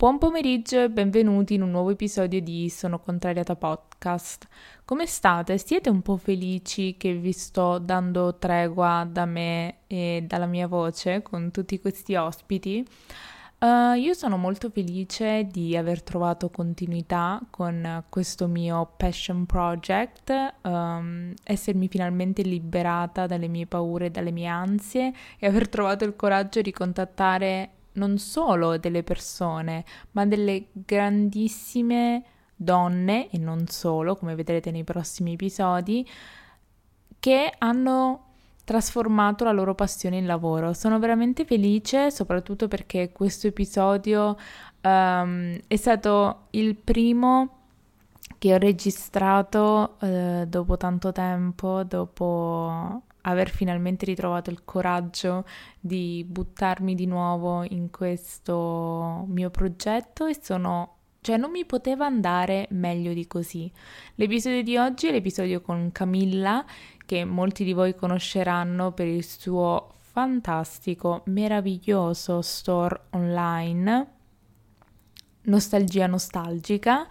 Buon pomeriggio e benvenuti in un nuovo episodio di Sono Contrariata Podcast. Come state? Siete un po' felici che vi sto dando tregua da me e dalla mia voce con tutti questi ospiti? Uh, io sono molto felice di aver trovato continuità con questo mio passion project, um, essermi finalmente liberata dalle mie paure e dalle mie ansie e aver trovato il coraggio di contattare non solo delle persone, ma delle grandissime donne, e non solo, come vedrete nei prossimi episodi, che hanno trasformato la loro passione in lavoro. Sono veramente felice, soprattutto perché questo episodio um, è stato il primo che ho registrato uh, dopo tanto tempo, dopo aver finalmente ritrovato il coraggio di buttarmi di nuovo in questo mio progetto e sono cioè non mi poteva andare meglio di così. L'episodio di oggi è l'episodio con Camilla, che molti di voi conosceranno per il suo fantastico, meraviglioso store online, Nostalgia Nostalgica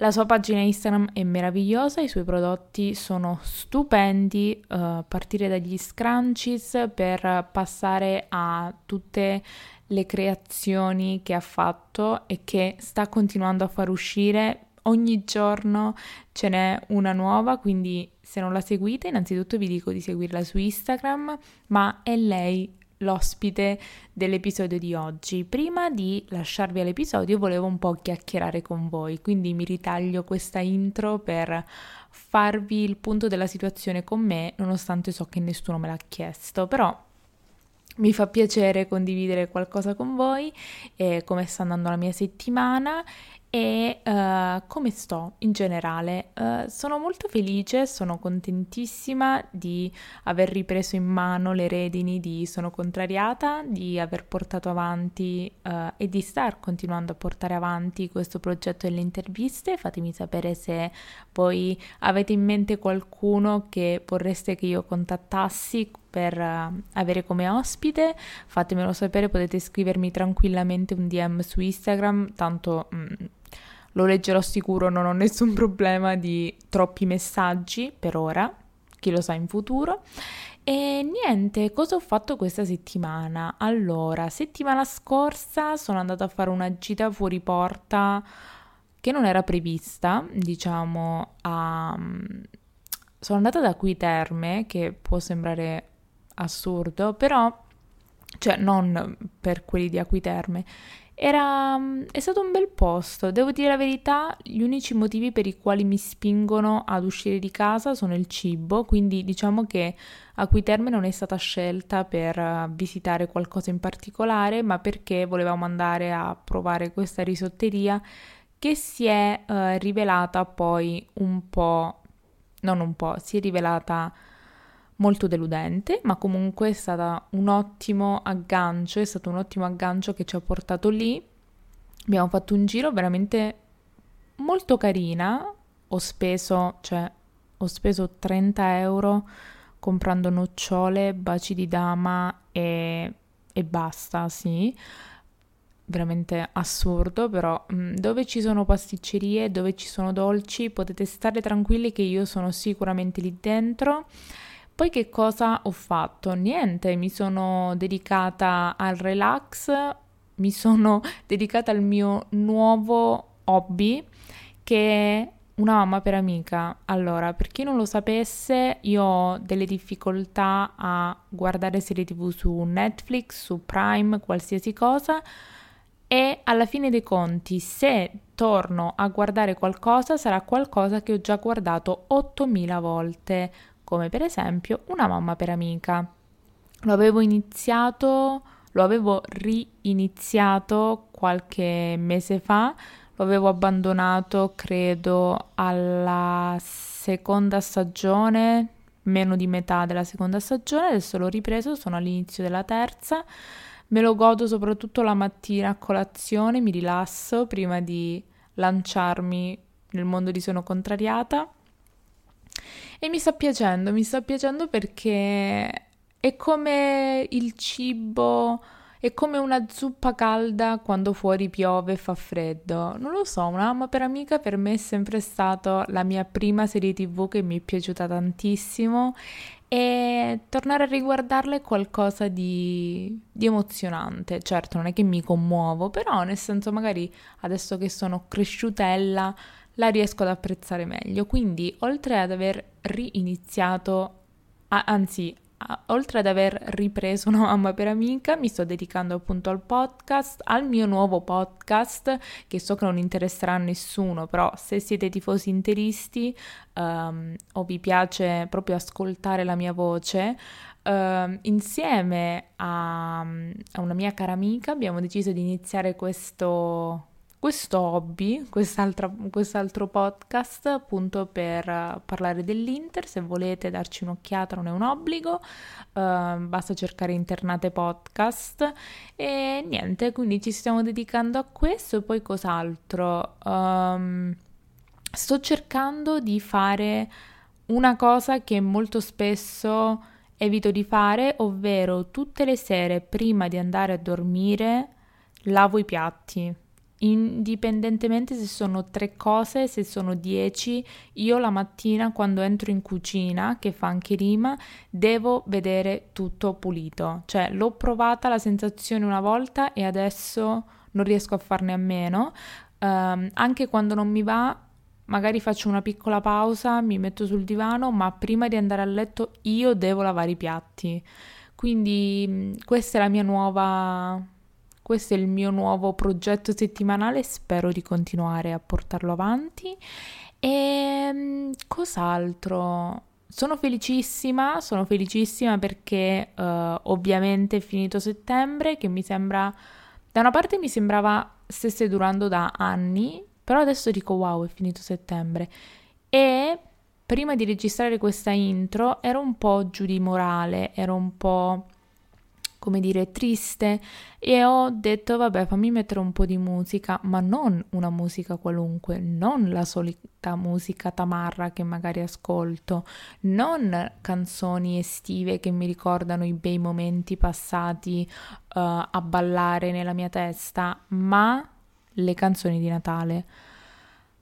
la sua pagina Instagram è meravigliosa, i suoi prodotti sono stupendi, uh, a partire dagli scrunchies per passare a tutte le creazioni che ha fatto e che sta continuando a far uscire. Ogni giorno ce n'è una nuova, quindi se non la seguite, innanzitutto vi dico di seguirla su Instagram, ma è lei l'ospite dell'episodio di oggi. Prima di lasciarvi all'episodio volevo un po' chiacchierare con voi, quindi mi ritaglio questa intro per farvi il punto della situazione con me, nonostante so che nessuno me l'ha chiesto, però mi fa piacere condividere qualcosa con voi, eh, come sta andando la mia settimana e uh, come sto in generale. Uh, sono molto felice, sono contentissima di aver ripreso in mano le redini di Sono contrariata, di aver portato avanti uh, e di star continuando a portare avanti questo progetto delle interviste. Fatemi sapere se voi avete in mente qualcuno che vorreste che io contattassi per avere come ospite, fatemelo sapere, potete scrivermi tranquillamente un DM su Instagram, tanto mm, lo leggerò sicuro, non ho nessun problema di troppi messaggi per ora, chi lo sa in futuro. E niente, cosa ho fatto questa settimana? Allora, settimana scorsa sono andata a fare una gita fuori porta che non era prevista, diciamo, a... sono andata da qui Terme, che può sembrare assurdo, però, cioè non per quelli di Acquiterme, era, mm, è stato un bel posto, devo dire la verità, gli unici motivi per i quali mi spingono ad uscire di casa sono il cibo, quindi diciamo che Acquiterme non è stata scelta per uh, visitare qualcosa in particolare, ma perché volevamo andare a provare questa risotteria che si è uh, rivelata poi un po', non un po', si è rivelata molto deludente, ma comunque è stato un ottimo aggancio, è stato un ottimo aggancio che ci ha portato lì. Abbiamo fatto un giro veramente molto carina, ho speso, cioè, ho speso 30 euro comprando nocciole, baci di dama e, e basta, sì. Veramente assurdo, però mm, dove ci sono pasticcerie, dove ci sono dolci, potete stare tranquilli che io sono sicuramente lì dentro. Poi che cosa ho fatto? Niente, mi sono dedicata al relax, mi sono dedicata al mio nuovo hobby che è una mamma per amica. Allora, per chi non lo sapesse, io ho delle difficoltà a guardare serie TV su Netflix, su Prime, qualsiasi cosa. E alla fine dei conti, se torno a guardare qualcosa, sarà qualcosa che ho già guardato 8000 volte come per esempio Una mamma per amica. Lo avevo iniziato, lo avevo riiniziato qualche mese fa, lo avevo abbandonato credo alla seconda stagione, meno di metà della seconda stagione, adesso l'ho ripreso, sono all'inizio della terza. Me lo godo soprattutto la mattina a colazione, mi rilasso prima di lanciarmi nel mondo di Sono Contrariata. E mi sta piacendo, mi sta piacendo perché è come il cibo è come una zuppa calda quando fuori piove e fa freddo. Non lo so, una mamma per amica per me è sempre stata la mia prima serie tv che mi è piaciuta tantissimo e tornare a riguardarla è qualcosa di, di, emozionante. Certo, non è che mi commuovo, però nel senso magari adesso che sono cresciutella la riesco ad apprezzare meglio. Quindi, oltre ad aver riiniziato, anzi oltre ad aver ripreso una mamma per amica, mi sto dedicando appunto al podcast, al mio nuovo podcast, che so che non interesserà a nessuno, però se siete tifosi interisti um, o vi piace proprio ascoltare la mia voce, uh, insieme a, a una mia cara amica abbiamo deciso di iniziare questo questo hobby, quest'altro podcast appunto per uh, parlare dell'Inter, se volete darci un'occhiata non è un obbligo, uh, basta cercare internate podcast. E niente, quindi ci stiamo dedicando a questo e poi cos'altro. Um, sto cercando di fare una cosa che molto spesso evito di fare, ovvero tutte le sere prima di andare a dormire lavo i piatti indipendentemente se sono tre cose, se sono dieci, io la mattina quando entro in cucina, che fa anche rima, devo vedere tutto pulito. Cioè, l'ho provata la sensazione una volta e adesso non riesco a farne a meno. Um, anche quando non mi va, magari faccio una piccola pausa, mi metto sul divano, ma prima di andare a letto io devo lavare i piatti. Quindi questa è la mia nuova questo è il mio nuovo progetto settimanale, spero di continuare a portarlo avanti. E ehm, cos'altro? Sono felicissima, sono felicissima perché uh, ovviamente è finito settembre, che mi sembra, da una parte mi sembrava stesse durando da anni, però adesso dico wow, è finito settembre. E prima di registrare questa intro ero un po' giù di morale, ero un po' come dire, triste e ho detto vabbè fammi mettere un po' di musica, ma non una musica qualunque, non la solita musica tamarra che magari ascolto, non canzoni estive che mi ricordano i bei momenti passati uh, a ballare nella mia testa, ma le canzoni di Natale.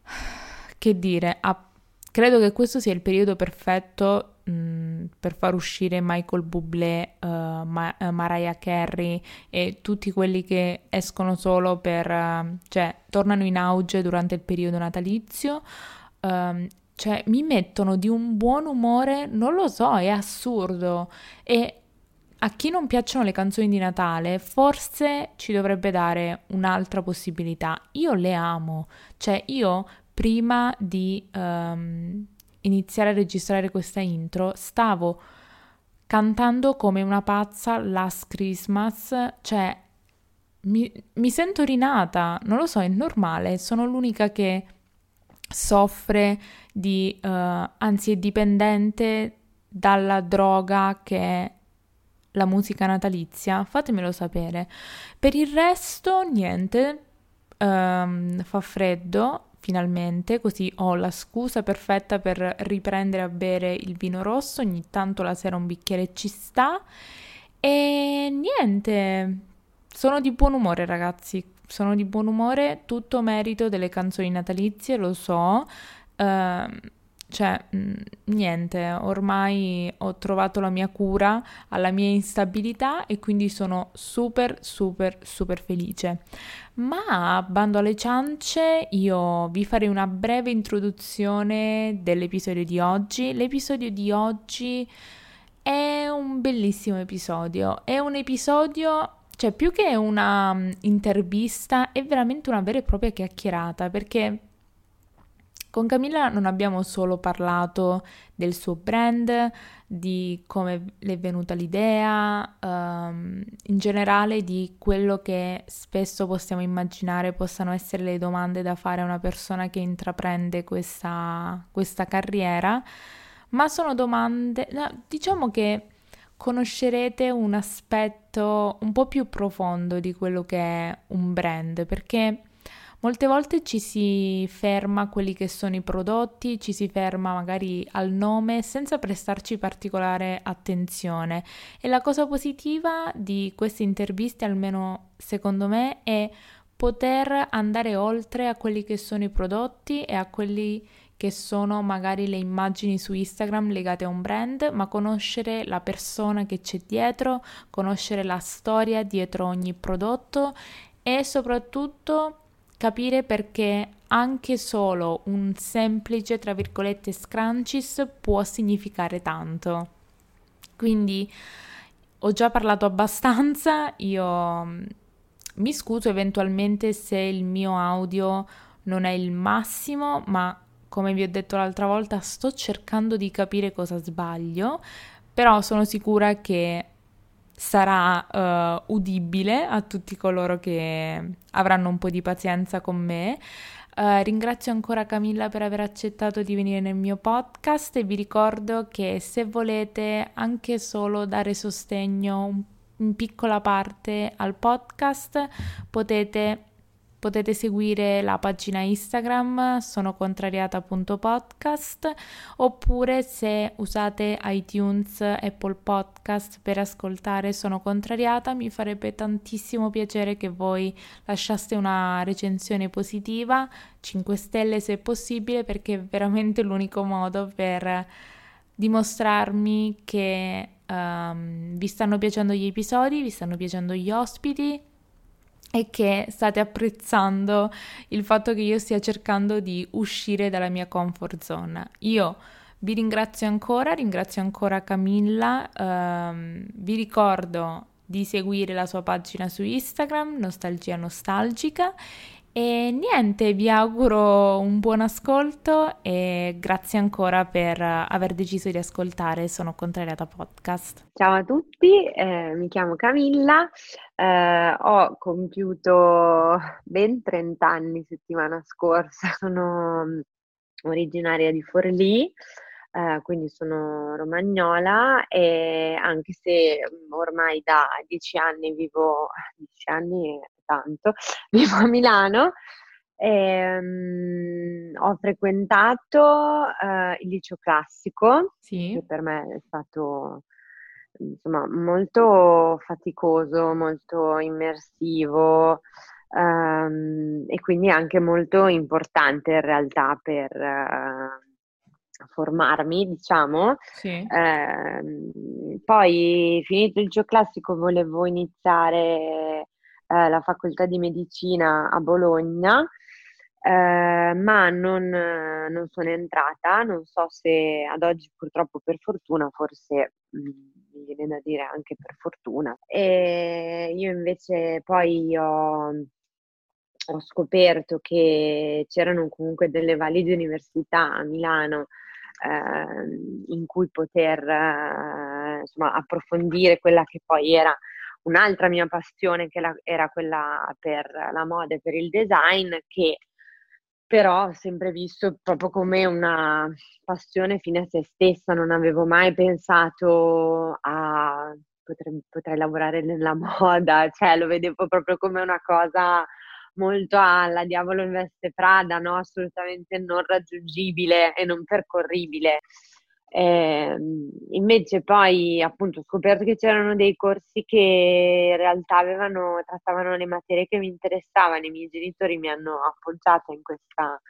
Che dire, a... credo che questo sia il periodo perfetto Mm, per far uscire Michael Bublé, uh, Ma- uh, Mariah Carey e tutti quelli che escono solo per, uh, cioè tornano in auge durante il periodo natalizio. Um, cioè mi mettono di un buon umore, non lo so, è assurdo. E a chi non piacciono le canzoni di Natale, forse ci dovrebbe dare un'altra possibilità. Io le amo, cioè io prima di um, iniziare a registrare questa intro, stavo cantando come una pazza Last Christmas, cioè mi, mi sento rinata, non lo so, è normale, sono l'unica che soffre di, uh, anzi è dipendente dalla droga che è la musica natalizia, fatemelo sapere. Per il resto, niente, um, fa freddo, finalmente, così ho la scusa perfetta per riprendere a bere il vino rosso, ogni tanto la sera un bicchiere ci sta e niente, sono di buon umore ragazzi, sono di buon umore, tutto merito delle canzoni natalizie, lo so. Uh, cioè, mh, niente, ormai ho trovato la mia cura alla mia instabilità e quindi sono super, super, super felice. Ma bando alle ciance, io vi farei una breve introduzione dell'episodio di oggi. L'episodio di oggi è un bellissimo episodio, è un episodio cioè più che una um, intervista è veramente una vera e propria chiacchierata perché con Camilla non abbiamo solo parlato del suo brand, di come le è venuta l'idea, um, in generale di quello che spesso possiamo immaginare possano essere le domande da fare a una persona che intraprende questa, questa carriera, ma sono domande, diciamo che conoscerete un aspetto un po' più profondo di quello che è un brand, perché Molte volte ci si ferma a quelli che sono i prodotti, ci si ferma magari al nome senza prestarci particolare attenzione. E la cosa positiva di queste interviste, almeno secondo me, è poter andare oltre a quelli che sono i prodotti e a quelli che sono magari le immagini su Instagram legate a un brand, ma conoscere la persona che c'è dietro, conoscere la storia dietro ogni prodotto e soprattutto capire perché anche solo un semplice, tra virgolette, scrunchies può significare tanto. Quindi ho già parlato abbastanza, io mm, mi scuso eventualmente se il mio audio non è il massimo, ma come vi ho detto l'altra volta, sto cercando di capire cosa sbaglio, però sono sicura che sarà uh, udibile a tutti coloro che avranno un po' di pazienza con me. Uh, ringrazio ancora Camilla per aver accettato di venire nel mio podcast e vi ricordo che se volete anche solo dare sostegno in piccola parte al podcast potete Potete seguire la pagina Instagram sono contrariata.podcast oppure se usate iTunes, Apple Podcast per ascoltare Sono contrariata mi farebbe tantissimo piacere che voi lasciaste una recensione positiva, 5 stelle se possibile perché è veramente l'unico modo per dimostrarmi che um, vi stanno piacendo gli episodi, vi stanno piacendo gli ospiti e che state apprezzando il fatto che io stia cercando di uscire dalla mia comfort zone. Io vi ringrazio ancora, ringrazio ancora Camilla, ehm, vi ricordo di seguire la sua pagina su Instagram, Nostalgia Nostalgica e niente, vi auguro un buon ascolto e grazie ancora per aver deciso di ascoltare Sono Contrariata Podcast. Ciao a tutti, eh, mi chiamo Camilla, eh, ho compiuto ben 30 anni settimana scorsa, sono mm, originaria di Forlì. Eh, quindi sono romagnola e anche se mm, ormai da dieci anni vivo, dieci anni tanto, vivo a Milano. E, um, ho frequentato uh, il liceo classico, sì. che per me è stato insomma, molto faticoso, molto immersivo um, e quindi anche molto importante in realtà per uh, formarmi, diciamo. Sì. Uh, poi finito il liceo classico volevo iniziare eh, la facoltà di medicina a Bologna, eh, ma non, non, sono entrata, non so se ad oggi purtroppo per fortuna, forse mm, mi viene da dire anche per fortuna. E io invece poi ho, ho scoperto che c'erano comunque delle valide università a Milano eh, in cui poter eh, insomma, approfondire quella che poi era un'altra mia passione che la, era quella per la moda e per il design, che però ho sempre visto proprio come una passione fine a se stessa, non avevo mai pensato a potrei, potrei lavorare nella moda, cioè lo vedevo proprio come una cosa molto alla diavolo in veste Prada, no? assolutamente non raggiungibile e non percorribile. Eh, invece poi appunto ho scoperto che c'erano dei corsi che in realtà avevano, trattavano le materie che mi interessavano, i miei genitori mi hanno appoggiata in questa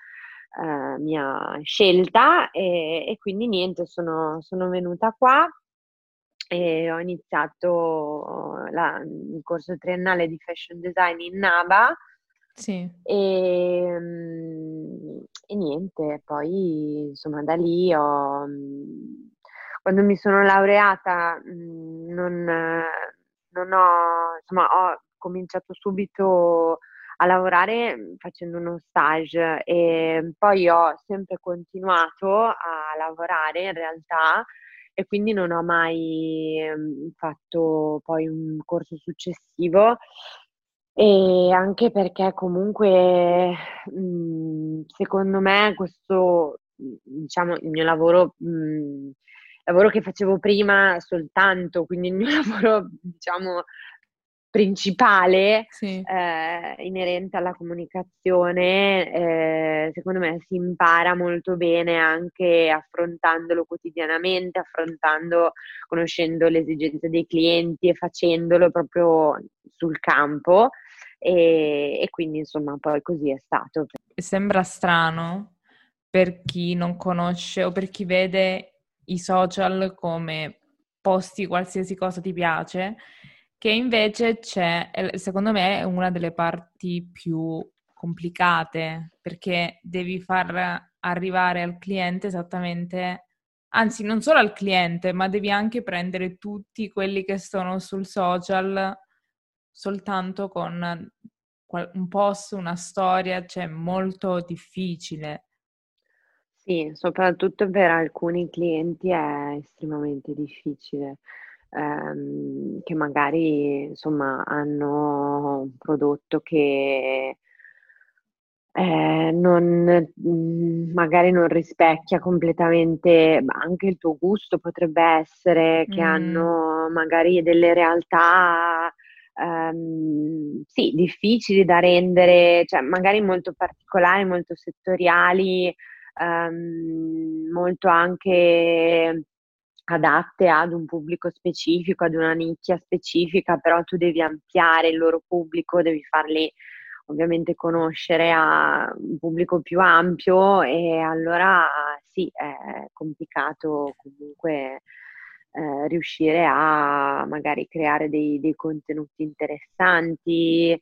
eh, mia scelta e, e, quindi niente, sono, sono venuta qua e ho iniziato la, il corso triennale di fashion design in NABA sì. E, ehm, e niente, poi insomma da lì ho, quando mi sono laureata non, non ho, insomma, ho cominciato subito a lavorare facendo uno stage e poi ho sempre continuato a lavorare in realtà e quindi non ho mai fatto poi un corso successivo e anche perché comunque mh, secondo me questo, diciamo, il mio lavoro, mh, lavoro che facevo prima soltanto, quindi il mio lavoro, diciamo, principale sì. eh, inerente alla comunicazione, eh, secondo me si impara molto bene anche affrontandolo quotidianamente, affrontando, conoscendo le esigenze dei clienti e facendolo proprio sul campo. E, e quindi insomma poi così è stato. Sembra strano per chi non conosce o per chi vede i social come posti qualsiasi cosa ti piace che invece c'è, secondo me, è una delle parti più complicate perché devi far arrivare al cliente esattamente, anzi non solo al cliente, ma devi anche prendere tutti quelli che sono sul social soltanto con un post, una storia, cioè molto difficile. Sì, soprattutto per alcuni clienti è estremamente difficile ehm, che magari insomma hanno un prodotto che eh, non, mm, magari non rispecchia completamente anche il tuo gusto, potrebbe essere che mm. hanno magari delle realtà ehm, sì, difficili da rendere, cioè magari molto particolari, molto settoriali, ehm, molto anche adatte ad un pubblico specifico, ad una nicchia specifica, però tu devi ampliare il loro pubblico, devi farli ovviamente conoscere a un pubblico più ampio e allora sì, è complicato comunque eh, riuscire a magari creare dei, dei contenuti interessanti, eh,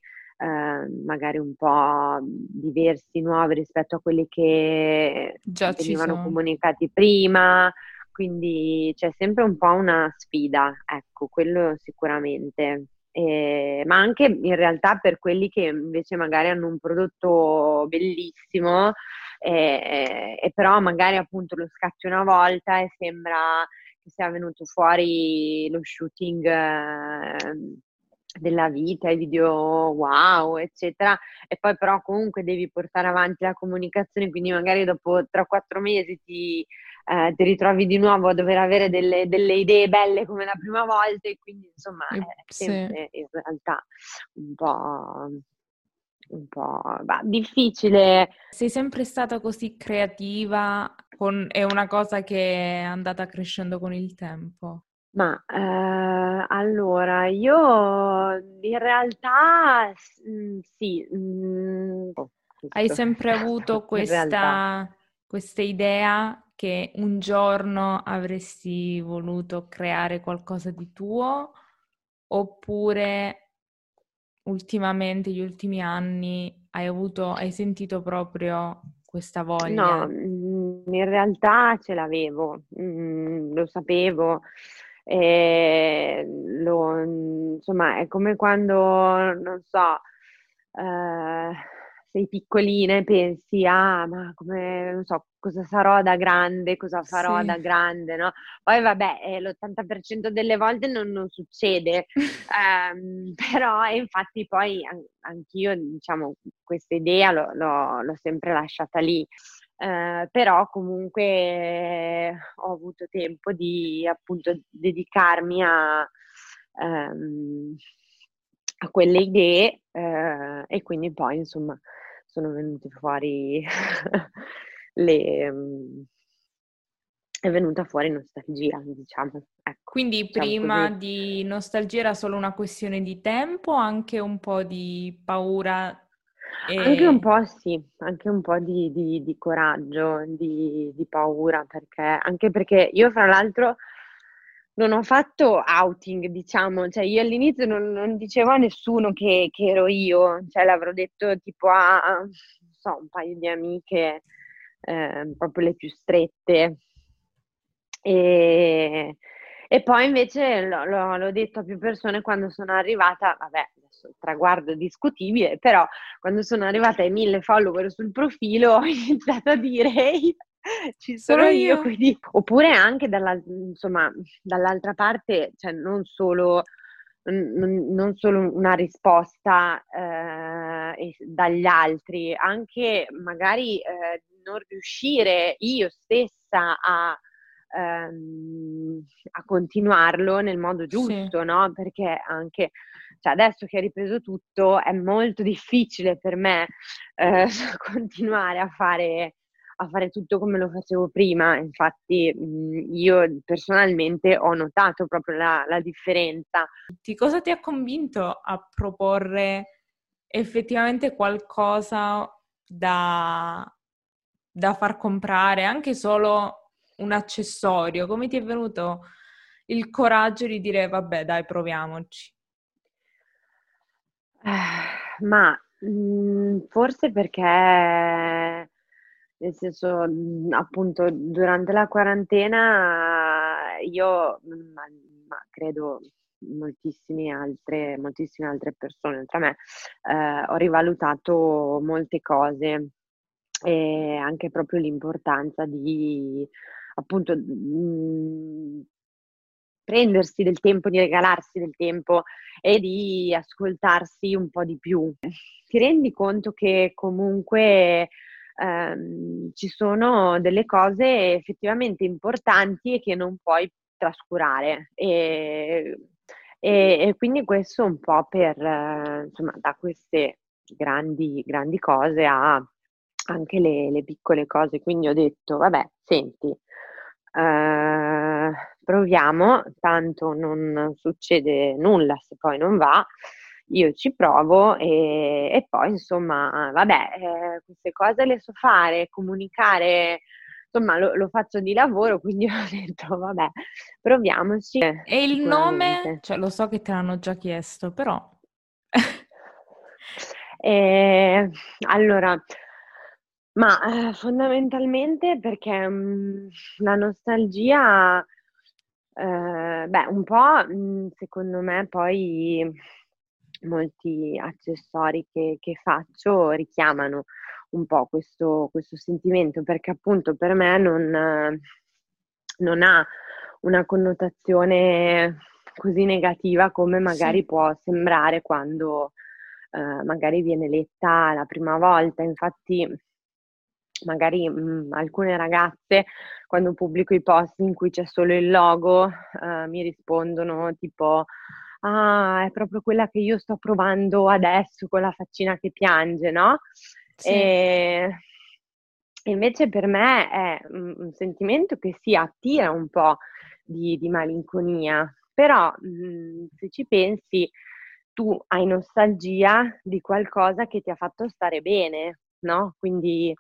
magari un po' diversi, nuovi rispetto a quelli che Già venivano comunicati prima quindi c'è sempre un po' una sfida, ecco, quello sicuramente. Eh, ma anche in realtà per quelli che invece magari hanno un prodotto bellissimo eh, e però magari appunto lo scatti una volta e sembra che sia venuto fuori lo shooting eh, della vita, i video wow, eccetera, e poi però comunque devi portare avanti la comunicazione, quindi magari dopo 3-4 mesi ti eh, ti ritrovi di nuovo a dover avere delle, delle, idee belle come la prima volta e quindi insomma è sempre sì. in realtà un po', un po' bah, difficile. Sei sempre stata così creativa, con, è una cosa che è andata crescendo con il tempo? Ma eh, allora, io in realtà mm, sì. Mh, oh, Hai sempre avuto questa, questa idea che un giorno avresti voluto creare qualcosa di tuo oppure ultimamente, gli ultimi anni, hai avuto, hai sentito proprio questa voglia? No, in realtà ce l'avevo, mm, lo sapevo. Lo, insomma, è come quando, non so, eh, sei piccolina e pensi, ah, ma come, non so, cosa sarò da grande, cosa farò sì. da grande, no? Poi vabbè, eh, l'80% delle volte non, non succede, um, però infatti poi an- anch'io, diciamo, questa idea l'ho, l'ho, l'ho sempre lasciata lì. Uh, però comunque eh, ho avuto tempo di appunto dedicarmi a, um, a quelle idee uh, e quindi poi insomma sono venute fuori le... Um, è venuta fuori nostalgia, diciamo. Ecco, Quindi diciamo prima così. di nostalgia era solo una questione di tempo, anche un po' di paura? E... Anche un po' sì, anche un po' di, di, di coraggio, di, di, paura, perché, anche perché io fra l'altro non ho fatto outing, diciamo, cioè io all'inizio non, non dicevo a nessuno che, che, ero io, cioè l'avrò detto tipo a, so, un paio di amiche, eh, proprio le più strette. E, e poi invece l'ho, l'ho, l'ho, detto a più persone quando sono arrivata, vabbè, traguardo discutibile, però quando sono arrivata ai mille follower sul profilo ho iniziato a dire, ehi, ci sono, sono io. Quindi, oppure anche dalla, insomma, dall'altra parte, cioè non solo, non solo una risposta eh, dagli altri, anche magari eh, non riuscire io stessa a, ehm, a continuarlo nel modo giusto, sì. no? Perché anche cioè adesso che hai ripreso tutto è molto difficile per me eh, continuare a fare, a fare tutto come lo facevo prima. Infatti mh, io personalmente ho notato proprio la, la differenza. Di cosa ti ha convinto a proporre effettivamente qualcosa da, da far comprare, anche solo un accessorio? Come ti è venuto il coraggio di dire vabbè dai proviamoci? Eh, ma mh, mhmm, forse perché, nel senso, mh, appunto, durante la quarantena io, ma, ma credo moltissime altre, moltissime altre persone, tra me, eh, ho rivalutato molte cose e anche proprio l'importanza di appunto mh, prendersi del tempo, di regalarsi del tempo e di ascoltarsi un po' di più. Ti rendi conto che comunque ehm, ci sono delle cose effettivamente importanti e che non puoi trascurare. E, e, e quindi questo un po' per, insomma, da queste grandi, grandi cose a anche le, le piccole cose. Quindi ho detto, vabbè, senti, eh, proviamo, tanto non succede nulla se poi non va, io ci provo e, e poi insomma, vabbè, eh, queste cose le so fare, comunicare, insomma lo, lo, faccio di lavoro, quindi ho detto vabbè, proviamoci. E il nome, cioè lo so che te l'hanno già chiesto, però... eh, allora, ma eh, fondamentalmente perché mh, mm, la nostalgia, eh, beh, un po' mh, mm, secondo me poi molti accessori che, che faccio richiamano un po' questo, questo, sentimento, perché appunto per me non, non ha una connotazione così negativa come magari sì. può sembrare quando eh, magari viene letta la prima volta. Infatti magari mh, mhmm, alcune ragazze quando pubblico i post in cui c'è solo il logo eh, mi rispondono tipo ah è proprio quella che io sto provando adesso con la faccina che piange no? Sì. E invece per me è un sentimento che si attira un po' di, di malinconia però mh, mhmm, se ci pensi tu hai nostalgia di qualcosa che ti ha fatto stare bene no? Quindi,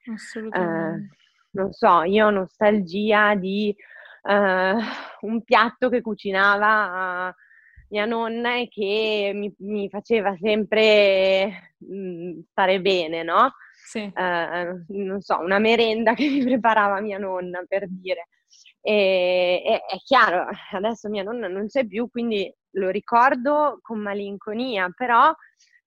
eh, non so, io ho nostalgia di eh, un piatto che cucinava mia nonna e che mi, mi faceva sempre mh, mm, stare bene, no? Sì. Eh, non so, una merenda che mi preparava mia nonna, per dire. E, e, è chiaro, adesso mia nonna non c'è più, quindi lo ricordo con malinconia, però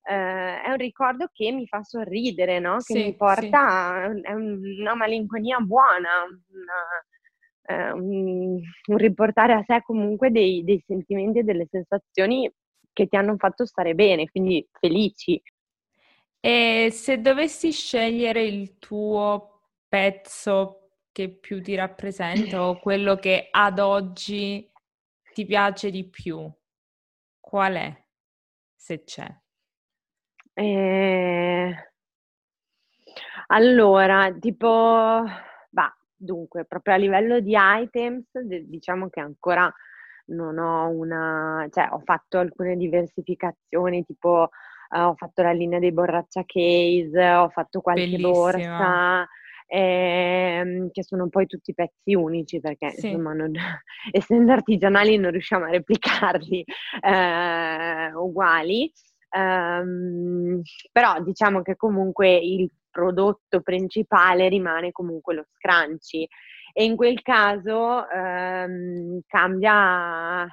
eh, è un ricordo che mi fa sorridere, no? che sì, mi porta sì. a una malinconia buona, una, eh, un, un, riportare a sé comunque dei, dei sentimenti e delle sensazioni che ti hanno fatto stare bene, quindi felici. E se dovessi scegliere il tuo pezzo che più ti rappresenta o quello che ad oggi ti piace di più, qual è? Se c'è. Eh, allora, tipo, bah, dunque, proprio a livello di items, diciamo che ancora non ho una, cioè ho fatto alcune diversificazioni, tipo uh, ho fatto la linea dei borraccia case, ho fatto qualche Bellissima. borsa, ehm, che sono poi tutti pezzi unici perché sì. insomma non, essendo artigianali non riusciamo a replicarli eh, uguali. Um, però diciamo che comunque il prodotto principale rimane comunque lo scrunchie e in quel caso um, cambia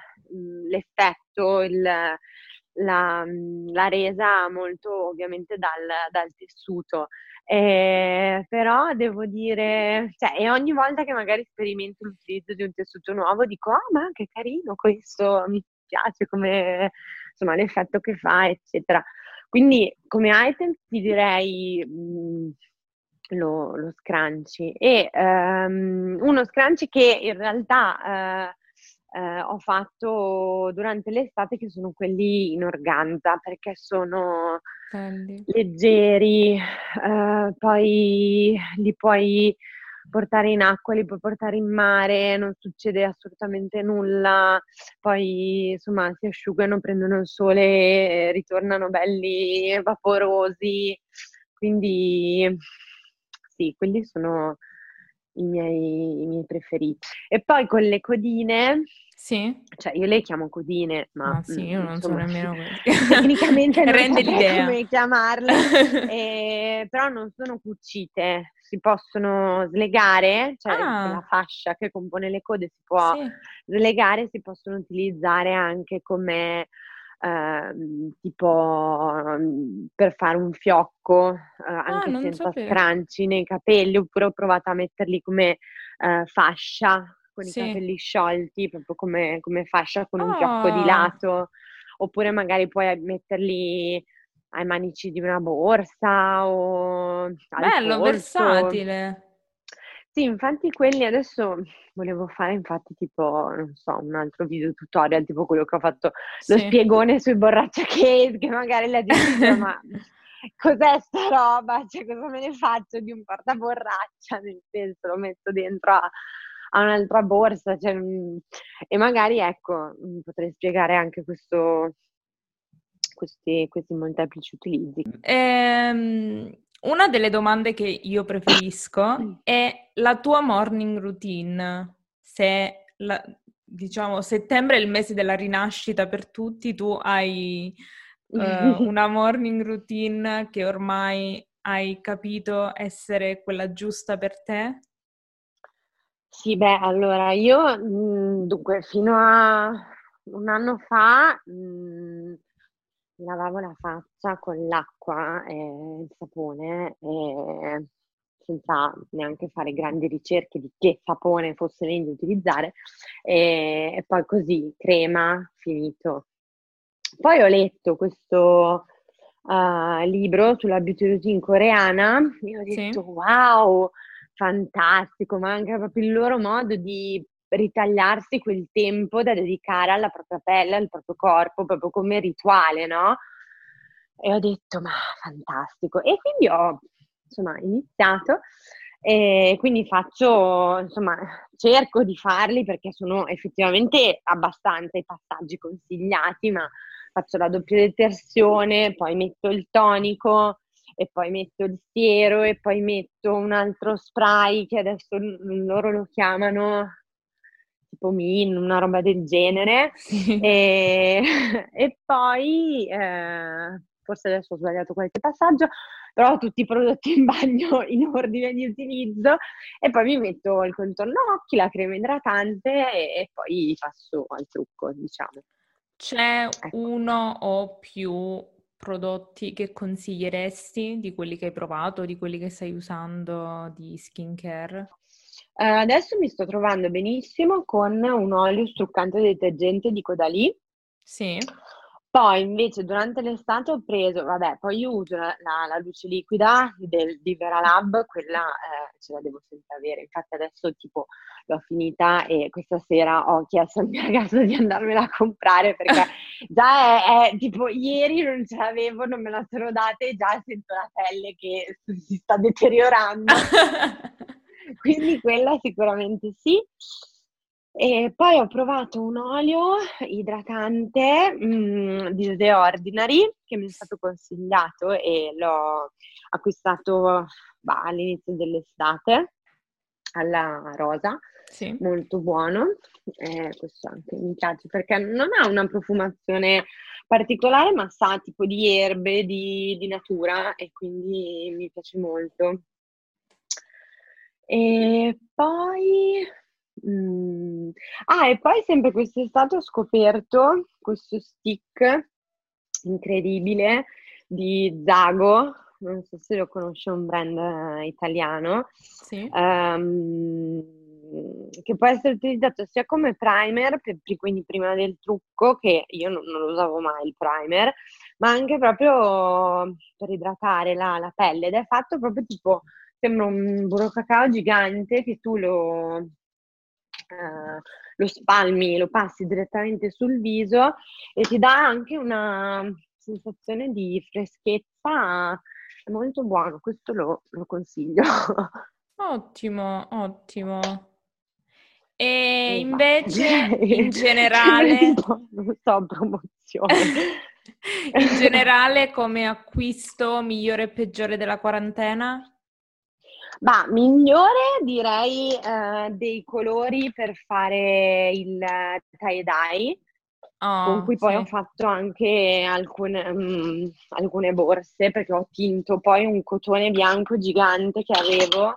l'effetto, il, la, la, resa molto ovviamente dal, dal tessuto. Eh, però devo dire, cioè, e ogni volta che magari sperimento l'utilizzo di un tessuto nuovo dico, ah, ma che carino questo, mi piace come insomma l'effetto che fa, eccetera. Quindi come item ti direi mh, mm, lo, lo scrunchie e um, uno scrunchie che in realtà uh, eh, ho fatto durante l'estate che sono quelli in organza perché sono Belli. leggeri, eh, poi li puoi portare in acqua, li puoi portare in mare, non succede assolutamente nulla, poi insomma si asciugano, prendono il sole e ritornano belli vaporosi, quindi sì, quelli sono i miei, i miei preferiti. E poi con le codine, sì. Cioè, io le chiamo codine, ma... Ah, sì, io non insomma, so nemmeno Tecnicamente non Rende l'idea. come chiamarle, eh, però non sono cucite, si possono slegare, cioè ah. la fascia che compone le code si può sì. slegare, si possono utilizzare anche come Uh, tipo um, per fare un fiocco uh, anche ah, senza sapevo. scranci nei capelli oppure ho provato a metterli come uh, fascia con sì. i capelli sciolti proprio come, come fascia con un oh. fiocco di lato oppure magari puoi metterli ai manici di una borsa o bello, versatile sì, infatti quelli adesso volevo fare infatti tipo, non so, un altro video tutorial, tipo quello che ho fatto, lo sì. spiegone sui borraccia case, che magari la gente ma cos'è sta roba? Cioè, cosa me ne faccio di un portaborraccia? Nel senso, lo metto dentro a, a un'altra borsa, cioè, e magari, ecco, potrei spiegare anche questo, questi, questi molteplici utilizzi. Ehm, una delle domande che io preferisco è la tua morning routine. Se, la, diciamo, settembre è il mese della rinascita per tutti, tu hai uh, una morning routine che ormai hai capito essere quella giusta per te? Sì, beh, allora io mhmm, dunque fino a un anno fa mh, lavavo la faccia con l'acqua e il sapone e senza neanche fare grandi ricerche di che sapone fosse meglio utilizzare e, e poi così, crema, finito. Poi ho letto questo uh, libro sulla beauty routine coreana e ho detto sì. wow, fantastico, ma anche proprio il loro modo di ritagliarsi quel tempo da dedicare alla propria pelle, al proprio corpo, proprio come rituale, no? E ho detto, ma fantastico. E quindi ho, insomma, iniziato e quindi faccio, insomma, cerco di farli perché sono effettivamente abbastanza i passaggi consigliati, ma faccio la doppia detersione, poi metto il tonico, e poi metto il siero e poi metto un altro spray che adesso loro lo chiamano tipo Min, una roba del genere. E, e, poi, eh, forse adesso ho sbagliato qualche passaggio, però ho tutti i prodotti in bagno in ordine di utilizzo e poi mi metto il contorno occhi, la crema idratante e, e poi passo al trucco, diciamo. C'è ecco. uno o più prodotti che consiglieresti di quelli che hai provato, di quelli che stai usando di skincare? Uh, adesso mi sto trovando benissimo con un olio struccante detergente di Codalì. Sì. Poi invece durante l'estate ho preso, vabbè, poi io uso la, la, la luce liquida del, di Lab, quella eh, ce la devo sempre avere, infatti adesso tipo l'ho finita e questa sera ho chiesto al mio ragazzo di andarmela a comprare perché già è, è, tipo ieri non ce l'avevo, non me la sono data e già sento la pelle che si sta deteriorando. Quindi quella sicuramente sì. E poi ho provato un olio idratante mh, mm, di The Ordinary che mi è stato consigliato e l'ho acquistato bah, all'inizio dell'estate alla rosa, sì. molto buono. Eh, questo anche mi piace perché non ha una profumazione particolare, ma sa tipo di erbe, di, di natura e quindi mi piace molto. E poi Mhmm, ah, e poi sempre quest'estate ho scoperto questo stick incredibile di Zago, non so se lo conosci, è un brand italiano, Sì. ehm, che può essere utilizzato sia come primer, per quindi prima del trucco, che io non non lo usavo mai il primer, ma anche proprio per idratare la la pelle ed è fatto proprio tipo sembra un burro cacao gigante che tu lo eh, lo spalmi, lo passi direttamente sul viso e ti dà anche una sensazione di freschezza è molto buono, questo lo, lo consiglio. Ottimo, ottimo. E invece in generale... non so, promozione. in generale come acquisto migliore e peggiore della quarantena? Ma migliore direi eh, dei colori per fare il tie-dye, oh, con cui poi sì. ho fatto anche alcune, um, alcune, borse perché ho tinto poi un cotone bianco gigante che avevo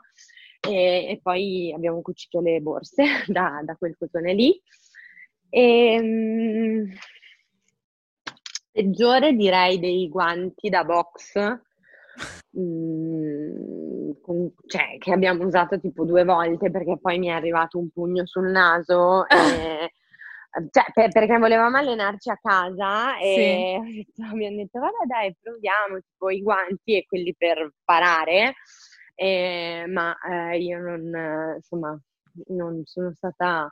e, e poi abbiamo cucito le borse da, da quel cotone lì. E, um, peggiore direi dei guanti da box. Mm, con, cioè, che abbiamo usato tipo due volte perché poi mi è arrivato un pugno sul naso e, cioè, per, perché volevamo allenarci a casa e sì. abbiamo detto vabbè dai proviamo tipo i guanti e quelli per parare e, ma eh, io non insomma non sono stata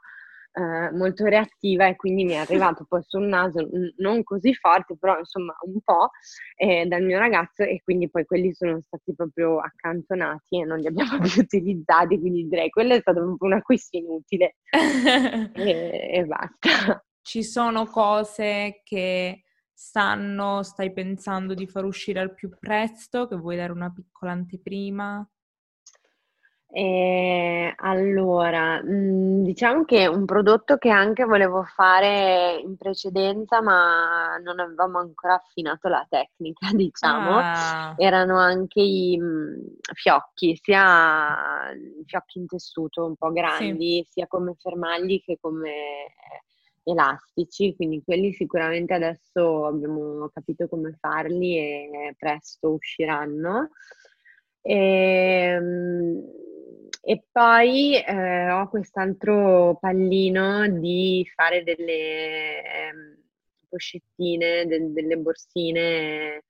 eh, molto reattiva e quindi mi è arrivato poi sul naso, non così forte, però insomma un po' eh, dal mio ragazzo e quindi poi quelli sono stati proprio accantonati e non li abbiamo più utilizzati, quindi direi quello è stato un acquisto inutile e, e basta. Ci sono cose che stanno, stai pensando di far uscire al più presto, che vuoi dare una piccola anteprima? Eh, allora, mh, mm, diciamo che un prodotto che anche volevo fare in precedenza, ma non avevamo ancora affinato la tecnica, diciamo, ah. erano anche i mh, mm, fiocchi, sia fiocchi in tessuto un po' grandi, sì. sia come fermagli che come elastici, quindi quelli sicuramente adesso abbiamo capito come farli e presto usciranno. E, ehm, e poi eh, ho quest'altro pallino di fare delle eh, poccettine, de- delle borsine eh,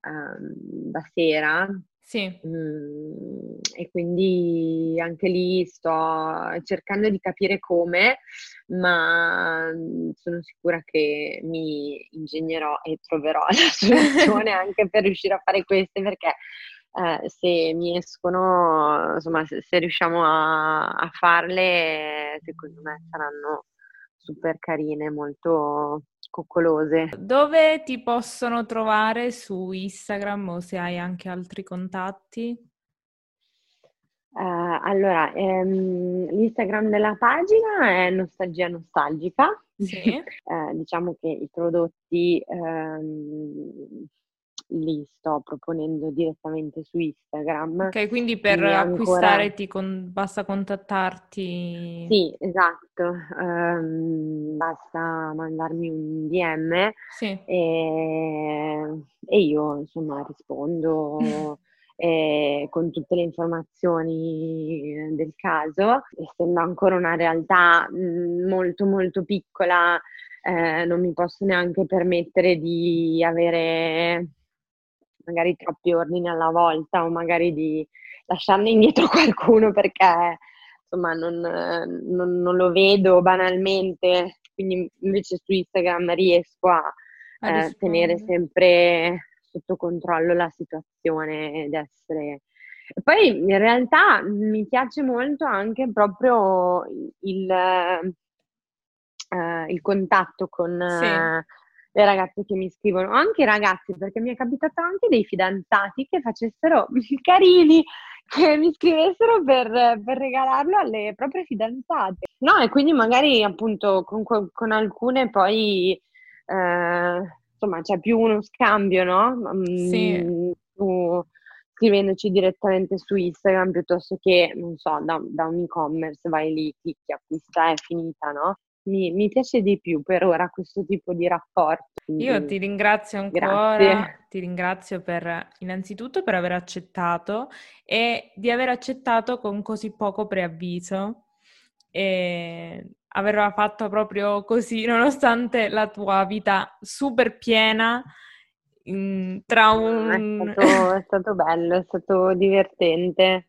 da sera. Sì. Mm, e quindi anche lì sto cercando di capire come, ma sono sicura che mi ingegnerò e troverò la soluzione anche per riuscire a fare queste perché eh, se mi escono, insomma, se, se riusciamo a, a, farle, secondo me saranno super carine, molto coccolose. Dove ti possono trovare su Instagram o se hai anche altri contatti? Uh, allora, ehm, l'Instagram della pagina è Nostalgia Nostalgica. Sì. eh, diciamo che i prodotti ehm, li sto proponendo direttamente su Instagram. Ok, quindi per acquistare ancora... ti con... basta contattarti? Sì, esatto, um, basta mandarmi un DM sì. e... e io insomma rispondo. Eh, con tutte le informazioni del caso, essendo ancora una realtà mh, molto molto piccola, eh, non mi posso neanche permettere di avere magari troppi ordini alla volta o magari di lasciarne indietro qualcuno perché insomma non, non, non lo vedo banalmente, quindi invece su Instagram riesco a, a eh, tenere sempre sotto controllo la situazione ed essere... Poi in realtà mi piace molto anche proprio il, uh, il contatto con... Sì. Le ragazze che mi scrivono, anche i ragazzi, perché mi è capitato anche dei fidanzati che facessero carini, che mi scrivessero per, per regalarlo alle proprie fidanzate. No, e quindi magari appunto con, con alcune poi, eh, insomma, c'è più uno scambio, no? Sì. Mm, su, scrivendoci direttamente su Instagram piuttosto che, non so, da, da un e-commerce, vai lì, clicchi, acquista, è finita, no? Mi, mi, piace di più per ora questo tipo di rapporto. Io ti ringrazio ancora, Grazie. ti ringrazio per innanzitutto per aver accettato e di aver accettato con così poco preavviso e averla fatto proprio così, nonostante la tua vita super piena. In, tra un... È stato, è stato bello, è stato divertente.